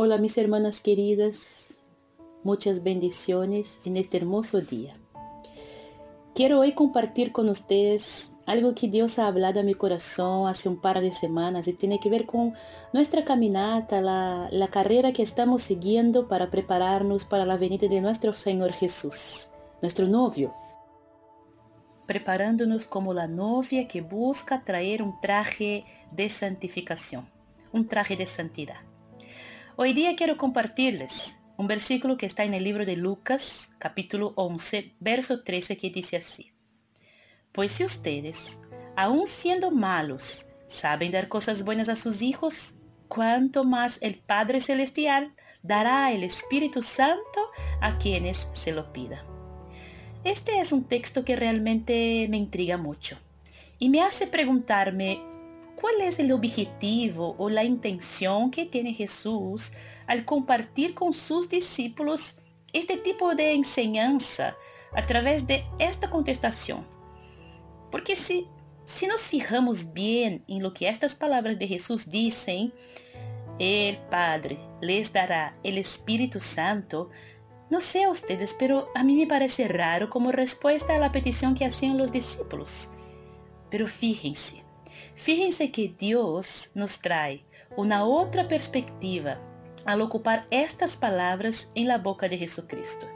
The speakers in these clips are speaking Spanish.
Hola mis hermanas queridas, muchas bendiciones en este hermoso día. Quiero hoy compartir con ustedes algo que Dios ha hablado a mi corazón hace un par de semanas y tiene que ver con nuestra caminata, la, la carrera que estamos siguiendo para prepararnos para la venida de nuestro Señor Jesús, nuestro novio. Preparándonos como la novia que busca traer un traje de santificación, un traje de santidad. Hoy día quiero compartirles un versículo que está en el libro de Lucas, capítulo 11, verso 13, que dice así. Pues si ustedes, aun siendo malos, saben dar cosas buenas a sus hijos, cuánto más el Padre Celestial dará el Espíritu Santo a quienes se lo pidan. Este es un texto que realmente me intriga mucho y me hace preguntarme ¿Cuál es el objetivo o la intención que tiene Jesús al compartir con sus discípulos este tipo de enseñanza a través de esta contestación? Porque si, si nos fijamos bien en lo que estas palabras de Jesús dicen, el Padre les dará el Espíritu Santo, no sé a ustedes, pero a mí me parece raro como respuesta a la petición que hacían los discípulos. Pero fíjense, Fíjense que Dios nos trae una otra perspectiva al ocupar estas palabras en la boca de Jesucristo.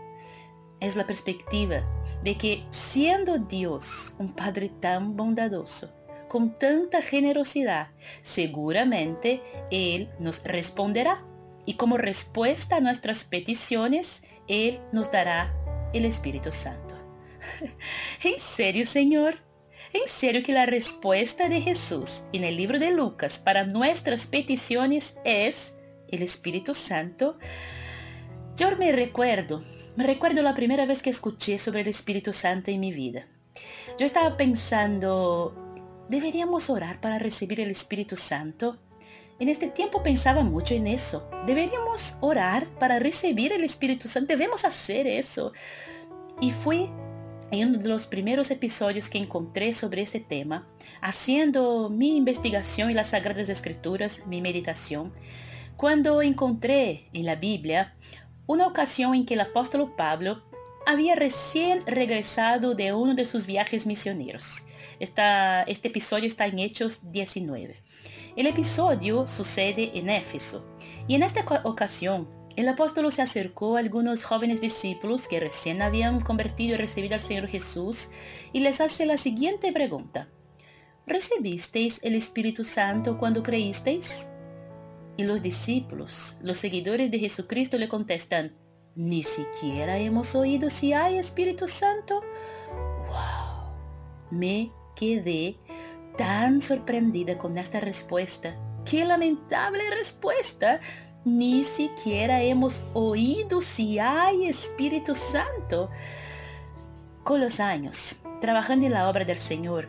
Es la perspectiva de que siendo Dios un Padre tan bondadoso, con tanta generosidad, seguramente Él nos responderá y como respuesta a nuestras peticiones, Él nos dará el Espíritu Santo. ¿En serio, Señor? En serio que la respuesta de Jesús en el libro de Lucas para nuestras peticiones es el Espíritu Santo. Yo me recuerdo, me recuerdo la primera vez que escuché sobre el Espíritu Santo en mi vida. Yo estaba pensando, ¿deberíamos orar para recibir el Espíritu Santo? En este tiempo pensaba mucho en eso. Deberíamos orar para recibir el Espíritu Santo. Debemos hacer eso. Y fui en uno de los primeros episodios que encontré sobre este tema, haciendo mi investigación en las Sagradas Escrituras, mi meditación, cuando encontré en la Biblia una ocasión en que el apóstol Pablo había recién regresado de uno de sus viajes misioneros. este episodio está en Hechos 19. El episodio sucede en Éfeso y en esta ocasión el apóstol se acercó a algunos jóvenes discípulos que recién habían convertido y recibido al Señor Jesús y les hace la siguiente pregunta. ¿Recibisteis el Espíritu Santo cuando creísteis? Y los discípulos, los seguidores de Jesucristo le contestan, ni siquiera hemos oído si hay Espíritu Santo. ¡Wow! Me quedé tan sorprendida con esta respuesta. ¡Qué lamentable respuesta! Ni siquiera hemos oído si hay Espíritu Santo. Con los años, trabajando en la obra del Señor,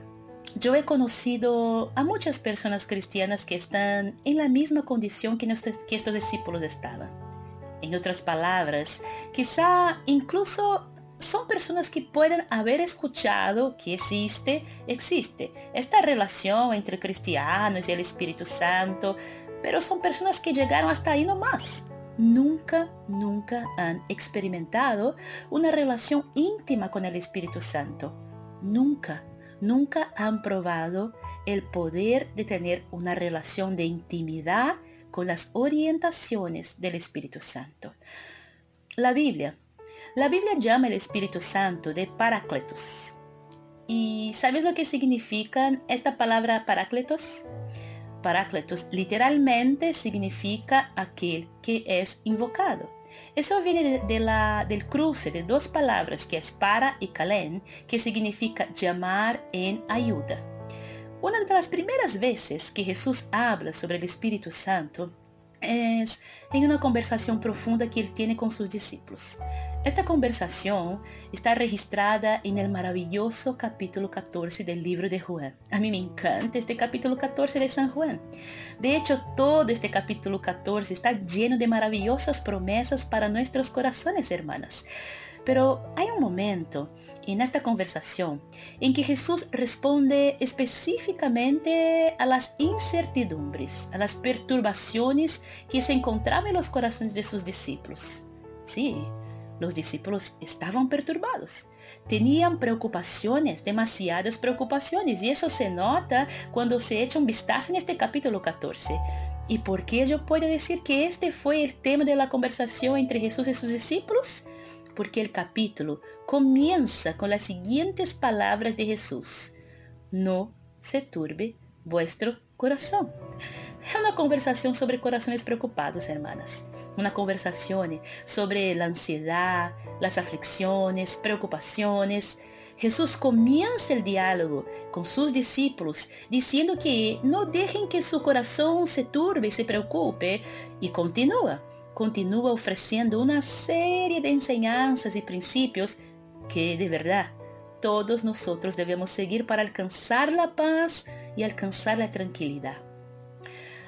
yo he conocido a muchas personas cristianas que están en la misma condición que, que estos discípulos estaban. En otras palabras, quizá incluso son personas que pueden haber escuchado que existe, existe esta relación entre cristianos y el Espíritu Santo, pero son personas que llegaron hasta ahí nomás. Nunca, nunca han experimentado una relación íntima con el Espíritu Santo. Nunca, nunca han probado el poder de tener una relación de intimidad con las orientaciones del Espíritu Santo. La Biblia, la Biblia llama el Espíritu Santo de Parácletos. ¿Y sabes lo que significa esta palabra Parácletos? Parácletos literalmente significa aquel que es invocado. Eso viene de, la, del cruce de dos palabras que es para y calen, que significa llamar en ayuda. Una de las primeras veces que Jesús habla sobre el Espíritu Santo es en una conversación profunda que él tiene con sus discípulos. Esta conversación está registrada en el maravilloso capítulo 14 del libro de Juan. A mí me encanta este capítulo 14 de San Juan. De hecho, todo este capítulo 14 está lleno de maravillosas promesas para nuestros corazones, hermanas. Pero hay un momento en esta conversación en que Jesús responde específicamente a las incertidumbres, a las perturbaciones que se encontraban en los corazones de sus discípulos. Sí, los discípulos estaban perturbados. Tenían preocupaciones, demasiadas preocupaciones, y eso se nota cuando se echa un vistazo en este capítulo 14. ¿Y por qué yo puedo decir que este fue el tema de la conversación entre Jesús y sus discípulos? Porque el capítulo comienza con las siguientes palabras de Jesús. No se turbe vuestro corazón. Es una conversación sobre corazones preocupados, hermanas. Una conversación sobre la ansiedad, las aflicciones, preocupaciones. Jesús comienza el diálogo con sus discípulos diciendo que no dejen que su corazón se turbe y se preocupe y continúa. Continúa ofreciendo una serie de enseñanzas y principios que de verdad todos nosotros debemos seguir para alcanzar la paz y alcanzar la tranquilidad.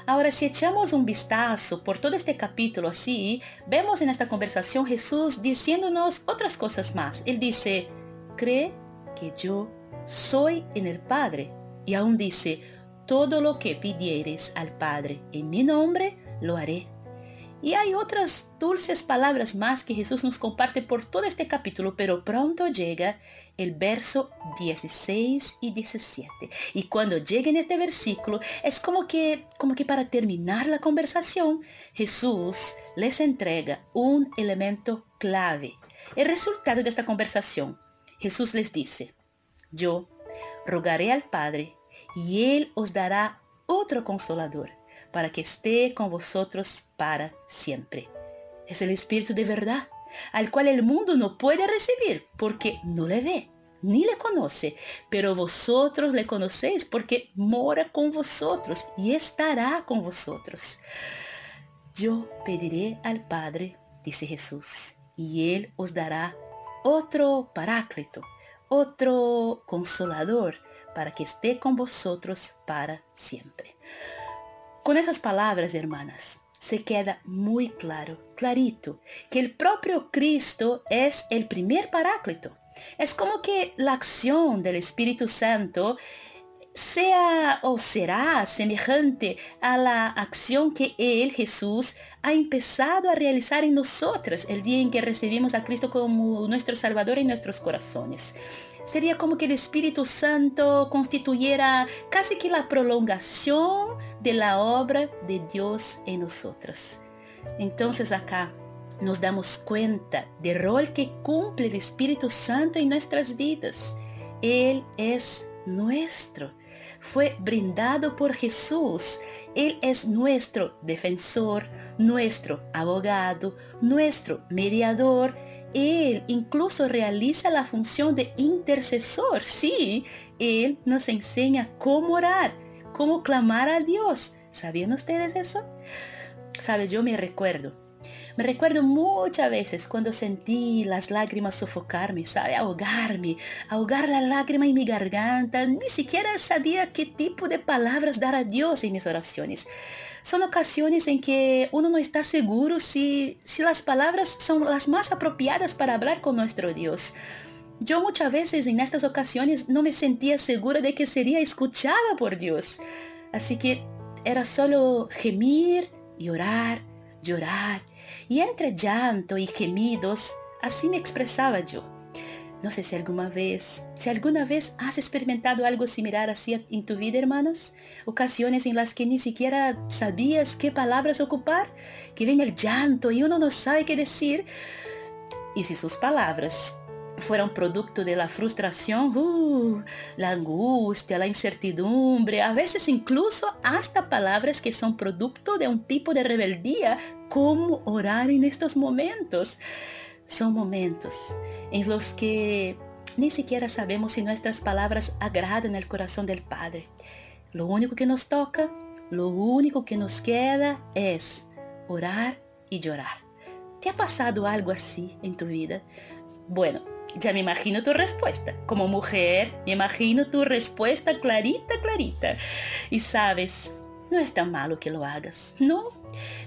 Ahora, si echamos un vistazo por todo este capítulo así, vemos en esta conversación Jesús diciéndonos otras cosas más. Él dice, cree que yo soy en el Padre. Y aún dice, todo lo que pidieres al Padre en mi nombre, lo haré y hay otras dulces palabras más que Jesús nos comparte por todo este capítulo, pero pronto llega el verso 16 y 17. Y cuando llega en este versículo, es como que, como que para terminar la conversación, Jesús les entrega un elemento clave. El resultado de esta conversación, Jesús les dice, yo rogaré al Padre y Él os dará otro consolador para que esté con vosotros para siempre. Es el Espíritu de verdad, al cual el mundo no puede recibir porque no le ve ni le conoce, pero vosotros le conocéis porque mora con vosotros y estará con vosotros. Yo pediré al Padre, dice Jesús, y Él os dará otro paráclito, otro consolador, para que esté con vosotros para siempre. Con esas palabras, hermanas, se queda muy claro, clarito, que el propio Cristo es el primer paráclito. Es como que la acción del Espíritu Santo sea o será semejante a la acción que Él, Jesús, ha empezado a realizar en nosotras el día en que recibimos a Cristo como nuestro Salvador en nuestros corazones sería como que el Espíritu Santo constituyera casi que la prolongación de la obra de Dios en nosotros. Entonces acá nos damos cuenta del rol que cumple el Espíritu Santo en nuestras vidas. Él es nuestro. Fue brindado por Jesús. Él es nuestro defensor, nuestro abogado, nuestro mediador él incluso realiza la función de intercesor. Sí, Él nos enseña cómo orar, cómo clamar a Dios. ¿Sabían ustedes eso? Sabe, yo me recuerdo. Me recuerdo muchas veces cuando sentí las lágrimas sofocarme, ¿sabe? Ahogarme, ahogar la lágrima en mi garganta. Ni siquiera sabía qué tipo de palabras dar a Dios en mis oraciones son ocasiones en que uno no está seguro si, si las palabras son las más apropiadas para hablar con nuestro Dios. Yo muchas veces en estas ocasiones no me sentía segura de que sería escuchada por Dios. Así que era solo gemir y orar, llorar. Y entre llanto y gemidos, así me expresaba yo. No sé si alguna vez, si alguna vez has experimentado algo similar así en tu vida, hermanas. Ocasiones en las que ni siquiera sabías qué palabras ocupar, que viene el llanto y uno no sabe qué decir. Y si sus palabras fueron producto de la frustración, uh, la angustia, la incertidumbre, a veces incluso hasta palabras que son producto de un tipo de rebeldía, ¿cómo orar en estos momentos? Son momentos en los que ni siquiera sabemos si nuestras palabras agradan el corazón del Padre. Lo único que nos toca, lo único que nos queda es orar y llorar. ¿Te ha pasado algo así en tu vida? Bueno, ya me imagino tu respuesta. Como mujer, me imagino tu respuesta clarita, clarita. Y sabes, no es tan malo que lo hagas, ¿no?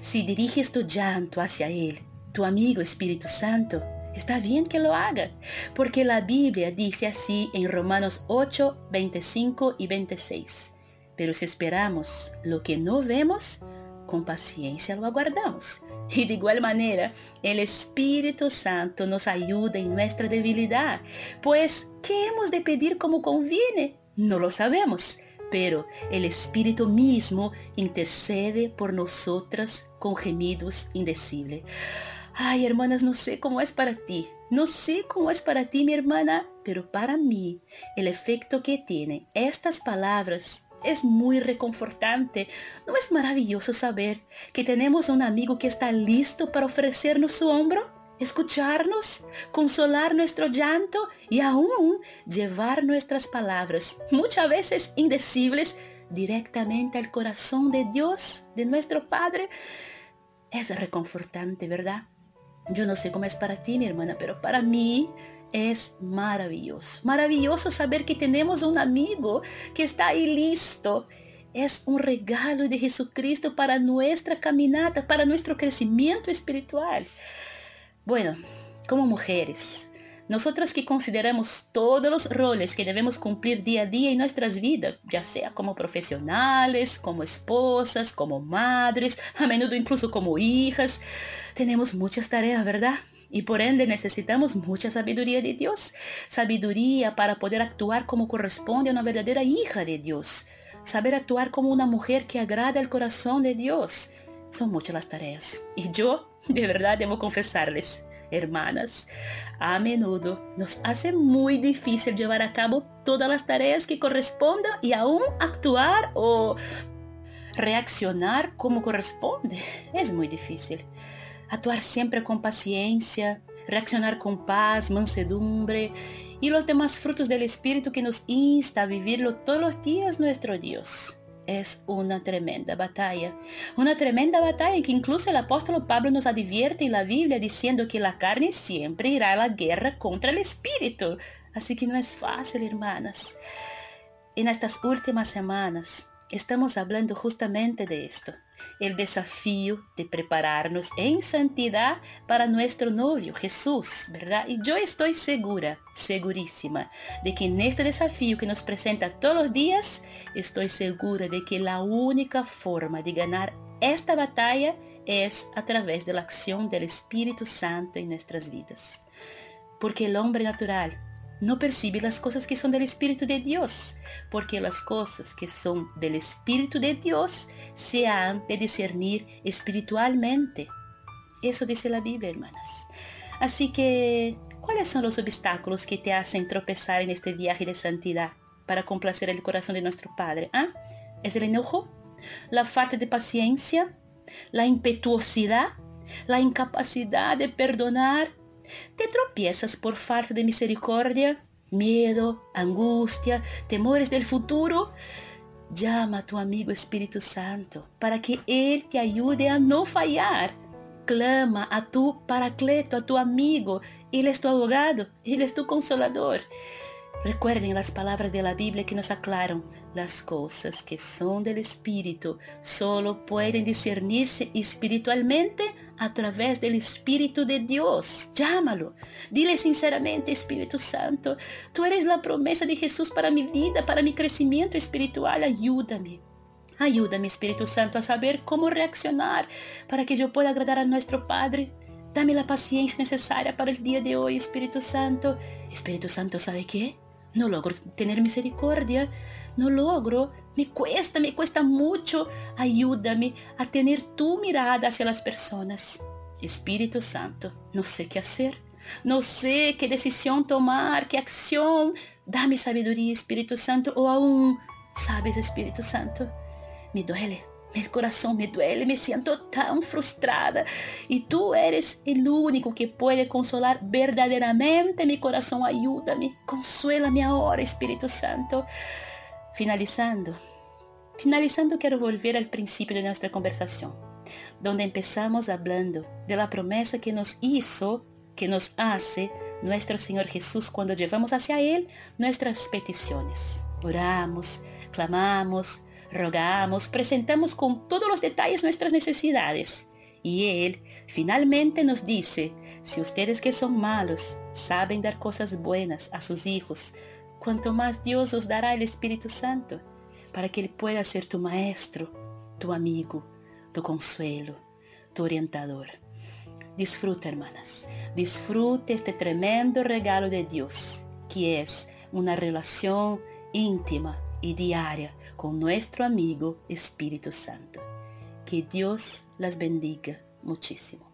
Si diriges tu llanto hacia Él, tu amigo Espíritu Santo, está bien que lo haga, porque la Biblia dice así en Romanos 8, 25 y 26. Pero si esperamos lo que no vemos, con paciencia lo aguardamos. Y de igual manera, el Espíritu Santo nos ayuda en nuestra debilidad, pues ¿qué hemos de pedir como conviene? No lo sabemos, pero el Espíritu mismo intercede por nosotras con gemidos indecibles. Ay, hermanas, no sé cómo es para ti. No sé cómo es para ti, mi hermana, pero para mí el efecto que tiene estas palabras es muy reconfortante. ¿No es maravilloso saber que tenemos un amigo que está listo para ofrecernos su hombro? Escucharnos, consolar nuestro llanto y aún llevar nuestras palabras, muchas veces indecibles, directamente al corazón de Dios, de nuestro Padre. Es reconfortante, ¿verdad? Yo no sé cómo es para ti, mi hermana, pero para mí es maravilloso. Maravilloso saber que tenemos un amigo que está ahí listo. Es un regalo de Jesucristo para nuestra caminata, para nuestro crecimiento espiritual. Bueno, como mujeres, nosotras que consideramos todos los roles que debemos cumplir día a día en nuestras vidas, ya sea como profesionales, como esposas, como madres, a menudo incluso como hijas, tenemos muchas tareas, ¿verdad? Y por ende necesitamos mucha sabiduría de Dios. Sabiduría para poder actuar como corresponde a una verdadera hija de Dios. Saber actuar como una mujer que agrada el corazón de Dios. Son muchas las tareas. Y yo, de verdad, debo confesarles, hermanas, a menudo nos hace muy difícil llevar a cabo todas las tareas que correspondan y aún actuar o reaccionar como corresponde. Es muy difícil. Actuar siempre con paciencia, reaccionar con paz, mansedumbre y los demás frutos del Espíritu que nos insta a vivirlo todos los días nuestro Dios es una tremenda batalla. Una tremenda batalla que incluso el apóstol Pablo nos advierte en la Biblia diciendo que la carne siempre irá a la guerra contra el espíritu. Así que no es fácil, hermanas. En estas últimas semanas estamos hablando justamente de esto el desafío de prepararnos en santidad para nuestro novio Jesús, ¿verdad? Y yo estoy segura, segurísima, de que en este desafío que nos presenta todos los días, estoy segura de que la única forma de ganar esta batalla es a través acción del Espíritu Santo en nuestras vidas. Porque el hombre natural no percibe las cosas que son del Espíritu de Dios, porque las cosas que son del Espíritu de Dios se han de discernir espiritualmente. Eso dice la Biblia, hermanas. Así que, ¿cuáles son los obstáculos que te hacen tropezar en este viaje de santidad para complacer el corazón de nuestro Padre? ¿Ah? ¿Es el enojo? ¿La falta de paciencia? ¿La impetuosidad? ¿La incapacidad de perdonar? ¿Te tropiezas por falta de misericordia? ¿Miedo, angustia, temores del futuro? Llama a tu amigo Espíritu Santo para que Él te ayude a no fallar. Clama a tu paracleto, a tu amigo. Él es tu abogado, Él es tu consolador. Recuerden las palabras de la Biblia que nos aclaran, las cosas que son del Espíritu solo pueden discernirse espiritualmente a través del Espíritu de Dios. Llámalo. Dile sinceramente, Espíritu Santo, tú eres la promesa de Jesús para mi vida, para mi crecimiento espiritual. Ayúdame. Ayúdame, Espíritu Santo, a saber cómo reaccionar para que yo pueda agradar a nuestro Padre. Dame la paciencia necesaria para el día de hoy, Espíritu Santo. Espíritu Santo, ¿sabe qué? No logro tener misericordia, no logro, me cuesta, me cuesta mucho. Ayúdame a tener tu mirada hacia las personas. Espíritu Santo, no sé qué hacer, no sé qué decisión tomar, qué acción. Dame sabiduría, Espíritu Santo, o aún, sabes, Espíritu Santo, me duele, el corazón me duele, me siento tan frustrada. Y tú eres el único que puede consolar verdaderamente mi corazón. Ayúdame, consuélame ahora, Espíritu Santo. Finalizando, finalizando quiero volver al principio de nuestra conversación, donde empezamos hablando de la promesa que nos hizo, que nos hace nuestro Señor Jesús cuando llevamos hacia Él nuestras peticiones. Oramos, clamamos, rogamos, presentamos con todos los detalles nuestras necesidades Y Él finalmente nos dice, si ustedes que son malos saben dar cosas buenas a sus hijos, cuanto más Dios os dará el Espíritu Santo, para que Él pueda ser tu maestro, tu amigo, tu consuelo, tu orientador. Disfruta, hermanas, disfrute este tremendo regalo de Dios, que es una relación íntima y diaria con nuestro amigo Espíritu Santo. Que Dios las bendiga muchísimo.